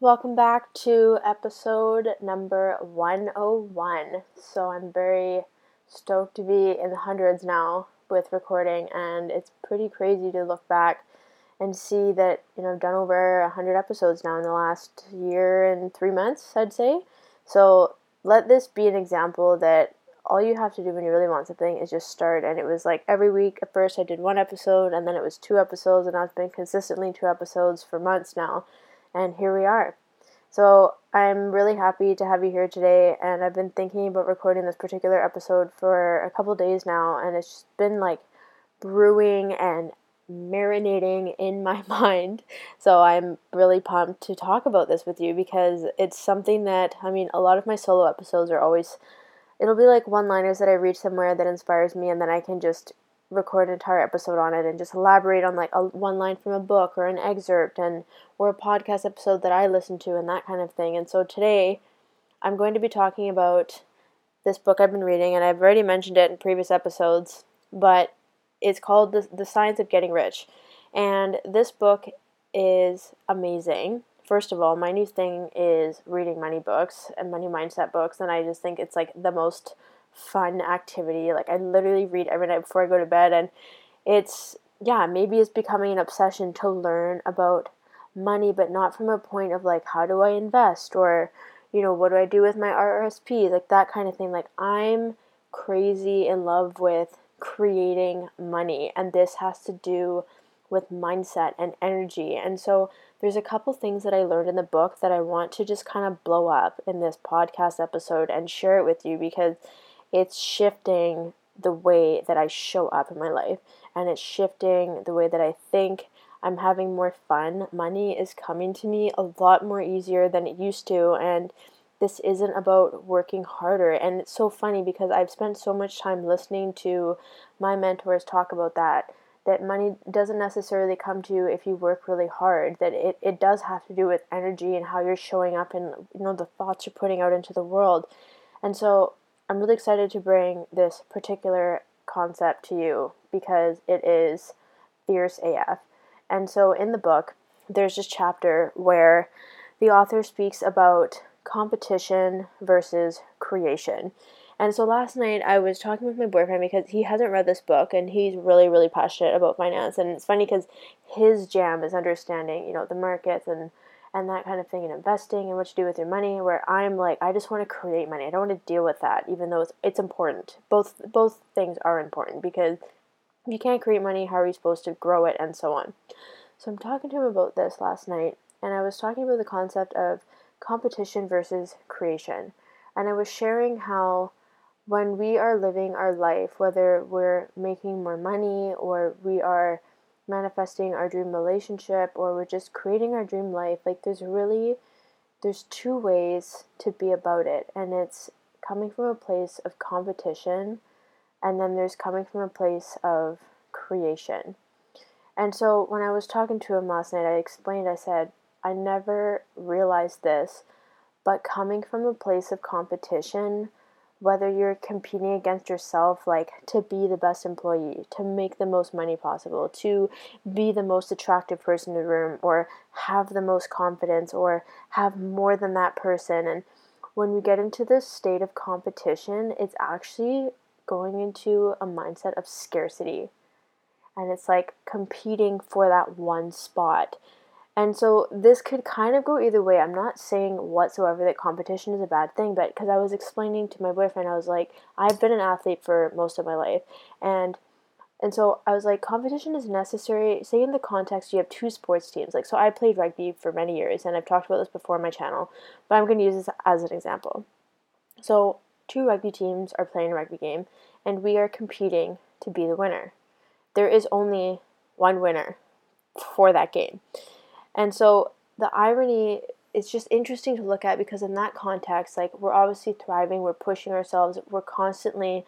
Welcome back to episode number 101. So I'm very stoked to be in the hundreds now with recording, and it's pretty crazy to look back and see that you know I've done over 100 episodes now in the last year and three months, I'd say. So let this be an example that all you have to do when you really want something is just start. And it was like every week at first I did one episode, and then it was two episodes, and I've been consistently two episodes for months now and here we are. So I'm really happy to have you here today, and I've been thinking about recording this particular episode for a couple days now, and it's just been like brewing and marinating in my mind. So I'm really pumped to talk about this with you because it's something that, I mean, a lot of my solo episodes are always, it'll be like one liners that I read somewhere that inspires me, and then I can just record an entire episode on it and just elaborate on like a one line from a book or an excerpt and or a podcast episode that I listen to and that kind of thing. And so today I'm going to be talking about this book I've been reading and I've already mentioned it in previous episodes, but it's called The, the Science of Getting Rich. And this book is amazing. First of all, my new thing is reading money books and money mindset books, and I just think it's like the most fun activity. Like I literally read every night before I go to bed and it's yeah, maybe it's becoming an obsession to learn about money but not from a point of like how do I invest or you know, what do I do with my RRSP? Like that kind of thing. Like I'm crazy in love with creating money and this has to do with mindset and energy. And so there's a couple things that I learned in the book that I want to just kind of blow up in this podcast episode and share it with you because it's shifting the way that I show up in my life and it's shifting the way that I think. I'm having more fun. Money is coming to me a lot more easier than it used to and this isn't about working harder and it's so funny because I've spent so much time listening to my mentors talk about that that money doesn't necessarily come to you if you work really hard that it, it does have to do with energy and how you're showing up and you know the thoughts you're putting out into the world and so I'm really excited to bring this particular concept to you because it is fierce AF. And so in the book, there's this chapter where the author speaks about competition versus creation. And so last night I was talking with my boyfriend because he hasn't read this book and he's really, really passionate about finance. And it's funny because his jam is understanding, you know, the markets and and that kind of thing and investing and what to do with your money where I'm like I just want to create money. I don't want to deal with that even though it's it's important. Both both things are important because if you can't create money, how are you supposed to grow it and so on. So I'm talking to him about this last night and I was talking about the concept of competition versus creation. And I was sharing how when we are living our life, whether we're making more money or we are manifesting our dream relationship or we're just creating our dream life like there's really there's two ways to be about it and it's coming from a place of competition and then there's coming from a place of creation. And so when i was talking to him last night i explained i said i never realized this but coming from a place of competition whether you're competing against yourself, like to be the best employee, to make the most money possible, to be the most attractive person in the room, or have the most confidence, or have more than that person. And when we get into this state of competition, it's actually going into a mindset of scarcity. And it's like competing for that one spot. And so this could kind of go either way. I'm not saying whatsoever that competition is a bad thing, but because I was explaining to my boyfriend, I was like, I've been an athlete for most of my life, and and so I was like, competition is necessary. Say in the context you have two sports teams, like so I played rugby for many years, and I've talked about this before on my channel, but I'm going to use this as an example. So two rugby teams are playing a rugby game, and we are competing to be the winner. There is only one winner for that game. And so the irony is just interesting to look at because in that context, like we're obviously thriving, we're pushing ourselves, we're constantly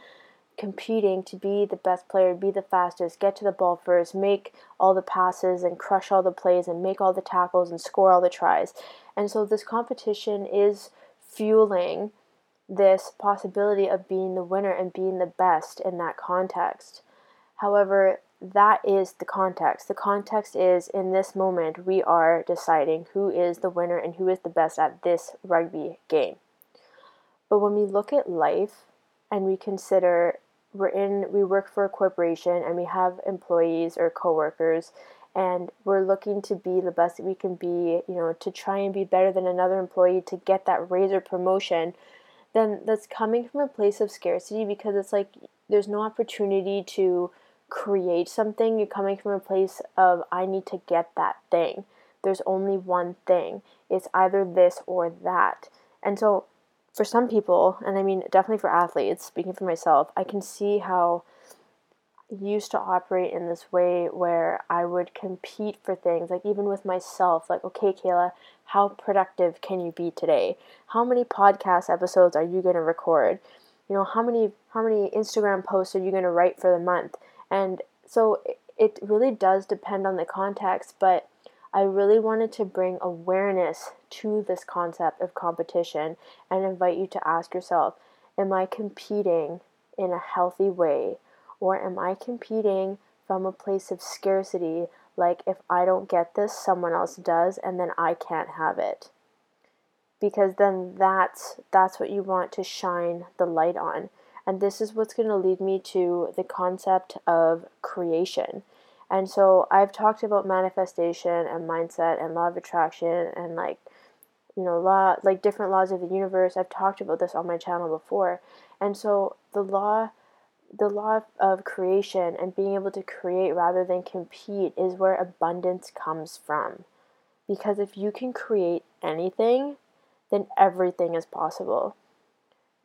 competing to be the best player, be the fastest, get to the ball first, make all the passes and crush all the plays and make all the tackles and score all the tries. And so this competition is fueling this possibility of being the winner and being the best in that context. However, that is the context. The context is in this moment, we are deciding who is the winner and who is the best at this rugby game. But when we look at life and we consider we're in, we work for a corporation and we have employees or coworkers and we're looking to be the best that we can be, you know, to try and be better than another employee to get that raise or promotion, then that's coming from a place of scarcity because it's like there's no opportunity to create something, you're coming from a place of, I need to get that thing. There's only one thing. It's either this or that. And so, for some people, and I mean, definitely for athletes, speaking for myself, I can see how I used to operate in this way where I would compete for things, like even with myself, like, okay, Kehla, how productive can you be today? How many podcast episodes are you going to record? You know, how many how many Instagram posts are you going to write for the month? And so it really does depend on the context, but I really wanted to bring awareness to this concept of competition and invite you to ask yourself Am I competing in a healthy way? Or am I competing from a place of scarcity, like if I don't get this, someone else does, and then I can't have it? Because then that's that's what you want to shine the light on. And this is what's going to lead me to the concept of creation. And so I've talked about manifestation and mindset and law of attraction and like, you know, law, like different laws of the universe. I've talked about this on my channel before. And so the law, the law of creation and being able to create rather than compete is where abundance comes from. Because if you can create anything, then everything is possible.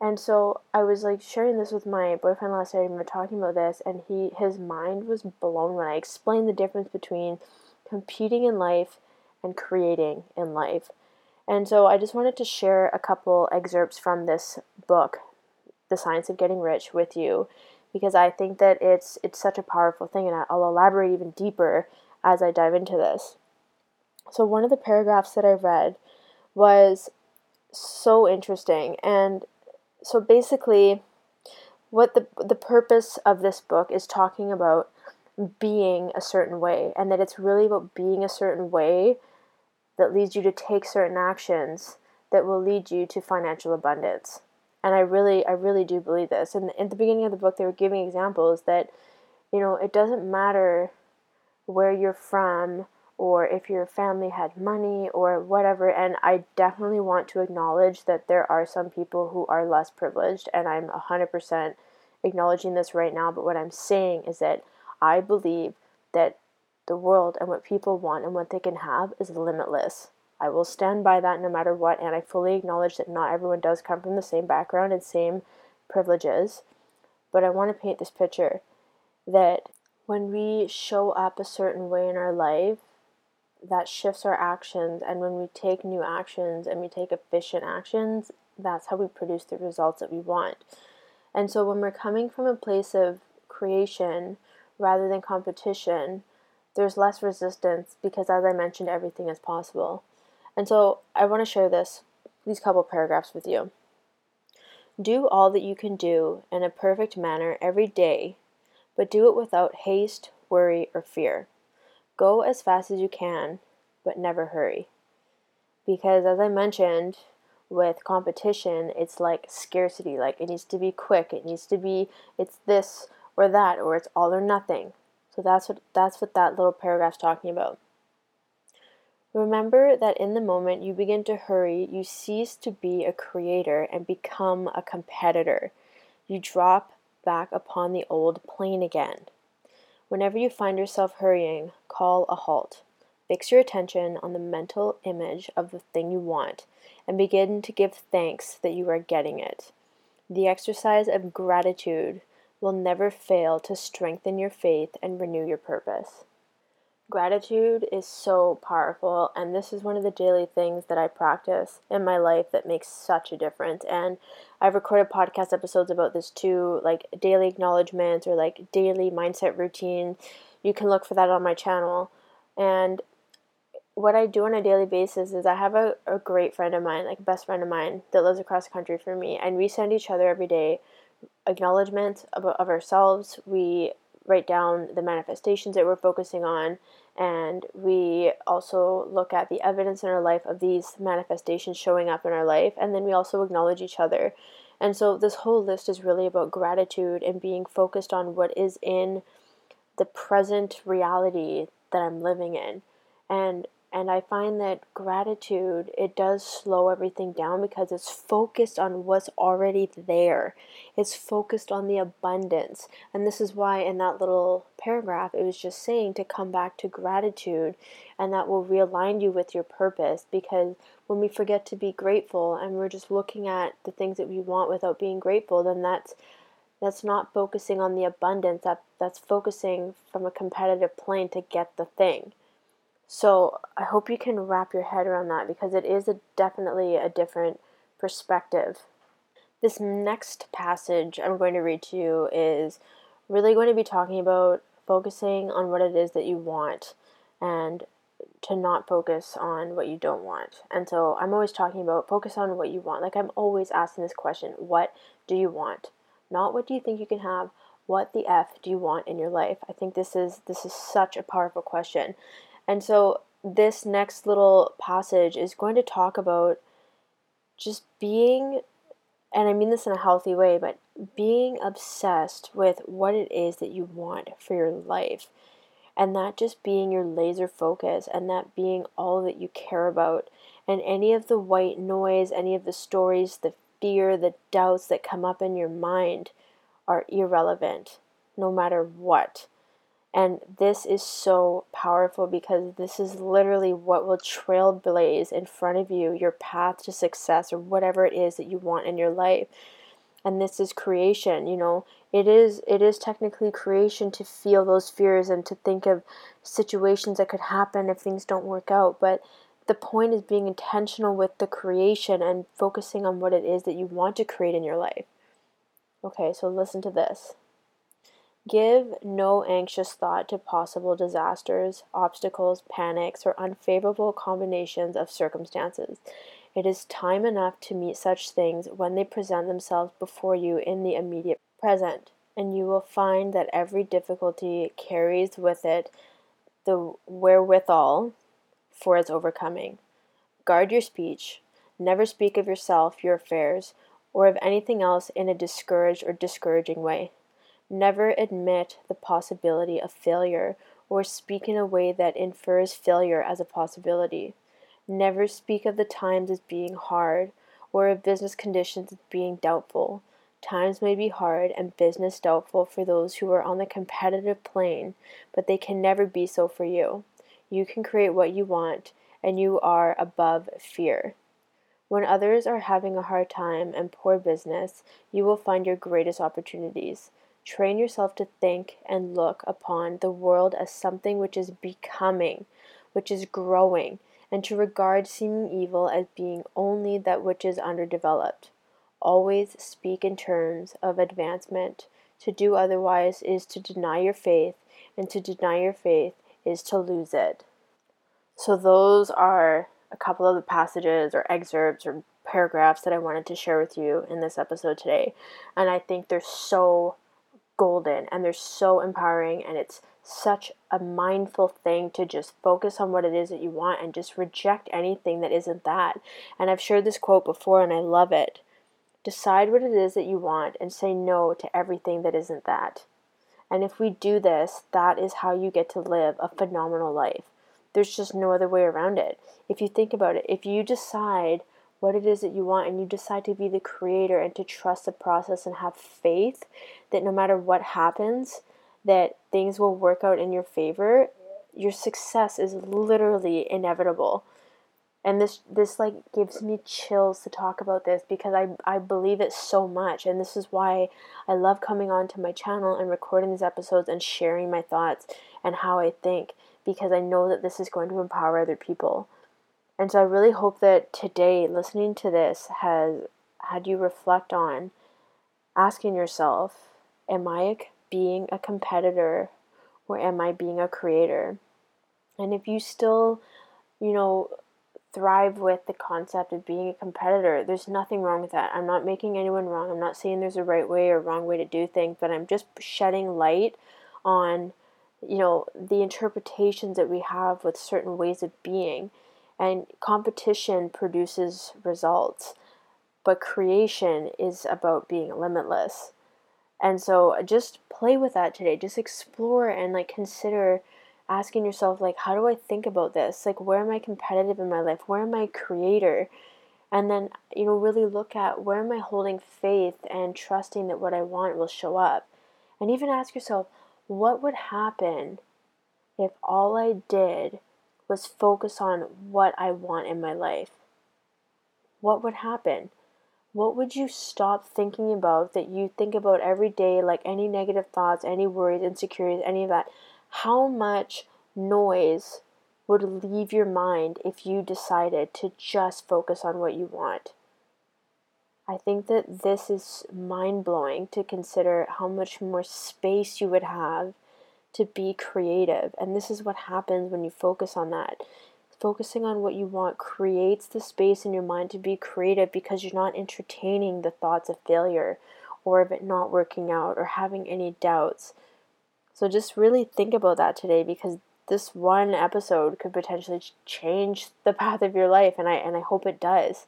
And so I was like sharing this with my boyfriend last night and we were talking about this and he his mind was blown when I explained the difference between competing in life and creating in life. And so I just wanted to share a couple excerpts from this book, The Science of Getting Rich with you because I think that it's it's such a powerful thing and I'll elaborate even deeper as I dive into this. So one of the paragraphs that I read was so interesting and so basically what the the purpose of this book is talking about being a certain way and that it's really about being a certain way that leads you to take certain actions that will lead you to financial abundance. And I really I really do believe this. And in the beginning of the book they were giving examples that you know, it doesn't matter where you're from or if your family had money or whatever. And I definitely want to acknowledge that there are some people who are less privileged, and I'm 100% acknowledging this right now. But what I'm saying is that I believe that the world and what people want and what they can have is limitless. I will stand by that no matter what, and I fully acknowledge that not everyone does come from the same background and same privileges. But I want to paint this picture that when we show up a certain way in our life, that shifts our actions. And when we take new actions and we take efficient actions, that's how we produce the results that we want. And so when we're coming from a place of creation rather than competition, there's less resistance because, as I mentioned, everything is possible. And so I want to share this, these couple paragraphs with you. Do all that you can do in a perfect manner every day, but do it without haste, worry, or fear. Go as fast as you can, but never hurry. Because as I mentioned, with competition, it's like scarcity. Like it needs to be quick. It needs to be it's this or that or it's all or nothing. So that's what that's what that little paragraph's talking about. Remember that in the moment you begin to hurry, you cease to be a creator and become a competitor. You drop back upon the old plane again. Whenever you find yourself hurrying, call a halt. Fix your attention on the mental image of the thing you want and begin to give thanks that you are getting it. The exercise of gratitude will never fail to strengthen your faith and renew your purpose. Gratitude is so powerful, and this is one of the daily things that I practice in my life that makes such a difference. And I've recorded podcast episodes about this too, like daily acknowledgments or like daily mindset routine. You can look for that on my channel. And what I do on a daily basis is I have a, a great friend of mine, like a best friend of mine, that lives across the country from me, and we send each other every day acknowledgments of, of ourselves. We write down the manifestations that we're focusing on and we also look at the evidence in our life of these manifestations showing up in our life and then we also acknowledge each other. And so this whole list is really about gratitude and being focused on what is in the present reality that i'm living in. And and I find that gratitude, it does slow everything down because it's focused on what's already there. It's focused on the abundance. And this is why in that little paragraph it was just saying to come back to gratitude and that will realign you with your purpose because when we forget to be grateful and we're just looking at the things that we want without being grateful, then that's that's not focusing on the abundance that that's focusing from a competitive plane to get the thing so I hope you can wrap your head around that because it is a, definitely a different perspective. This next passage I'm going to read to you is really going to be talking about focusing on what it is that you want and to not focus on what you don't want. And so I'm always talking about focus on what you want. Like I'm always asking this question, what do you want? Not what do you think you can have, what the f do you want in your life? I think this is this is such a powerful question. And so this next little passage is going to talk about just being, and I mean this in a healthy way, but being obsessed with what it is that you want for your life. And that just being your laser focus and that being all that you care about. And any of the white noise, any of the stories, the fear, the doubts that come up in your mind are irrelevant no matter what. And this is so powerful because this is literally what will trailblaze in front of you your path to success or whatever it is that you want in your life. And this is creation, you know. It is it is technically creation to feel those fears and to think of situations that could happen if things don't work out, but the point is being intentional with the creation and focusing on what it is that you want to create in your life. Okay, so listen to this. Give no anxious thought to possible disasters, obstacles, panics, or unfavorable combinations of circumstances. It is time enough to meet such things when they present themselves before you in the immediate present, and you will find that every difficulty carries with it the wherewithal for its overcoming. Guard your speech. Never speak of yourself, your affairs, or of anything else in a discouraged or discouraging way. Never admit the possibility of failure or speak in a way that infers failure as a possibility. Never speak of the times as being hard or of business conditions as being doubtful. Times may be hard and business doubtful for those who are on the competitive plane, but they can never be so for you. You can create what you want, and you are above fear. When others are having a hard time and poor business, you will find your greatest opportunities. Train yourself to think and look upon the world as something which is becoming, which is growing, and to regard seeming evil as being only that which is underdeveloped. Always speak in terms of advancement. To do otherwise is to deny your faith, and to deny your faith is to lose it. So, those are a couple of the passages or excerpts or paragraphs that I wanted to share with you in this episode today. And I think they're so golden and they're so empowering and it's such a mindful thing to just focus on what it is that you want and just reject anything that isn't that. And I've shared this quote before and I love it. Decide what it is that you want and say no to everything that isn't that. And if we do this, that is how you get to live a phenomenal life. There's just no other way around it. If you think about it, if you decide what it is that you want and you decide to be the creator and to trust the process and have faith that no matter what happens that things will work out in your favor your success is literally inevitable and this this like gives me chills to talk about this because I I believe it so much and this is why I love coming onto my channel and recording these episodes and sharing my thoughts and how I think because I know that this is going to empower other people. And so I really hope that today listening to this has had you reflect on asking yourself, am I being a competitor or am I being a creator? And if you still, you know, thrive with the concept of being a competitor. There's nothing wrong with that. I'm not making anyone wrong. I'm not saying there's a right way or wrong way to do things, but I'm just shedding light on, you know, the interpretations that we have with certain ways of being. And competition produces results, but creation is about being limitless. And so just play with that today. Just explore and like consider asking yourself like how do i think about this like where am i competitive in my life where am i creator and then you know really look at where am i holding faith and trusting that what i want will show up and even ask yourself what would happen if all i did was focus on what i want in my life. What would happen? What would you stop thinking about that you think about every day like any negative thoughts any worries insecurities any of that? How much noise would leave your mind if you decided to just focus on what you want. I think that this is mind blowing to consider how much more space you would have to be creative. And this is what happens when you focus on that. Focusing on what you want creates the space in your mind to be creative because you're not entertaining the thoughts of failure or of it not working out or having any doubts. So just really think about that today because this one episode could potentially change the path of your life and I and I hope it does.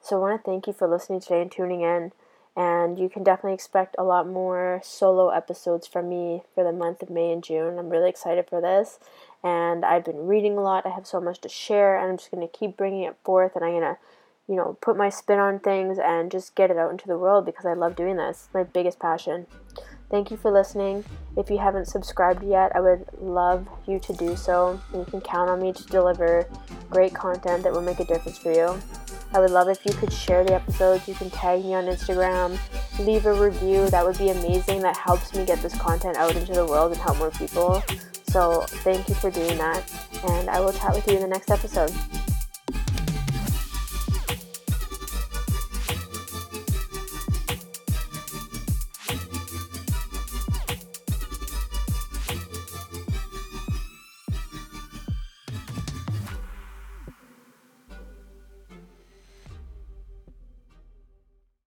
So I want to thank you for listening today and tuning in. And you can definitely expect a lot more solo episodes from me for the month of May and June. I'm really excited for this. And I've been reading a lot. I have so much to share. And I'm just going to keep bringing it forth. And I'm going to, you know, put my spin on things and just get it out into the world because I love doing this. It's my biggest passion. Thank you for listening. If you haven't subscribed yet, I would love you to do so. You can count on me to deliver great content that will make a difference for you. I would love if you could share the episodes. You can tag me on Instagram, leave a review. That would be amazing. That helps me get this content out into the world and help more people. So, thank you for doing that. And I will chat with you in the next episode.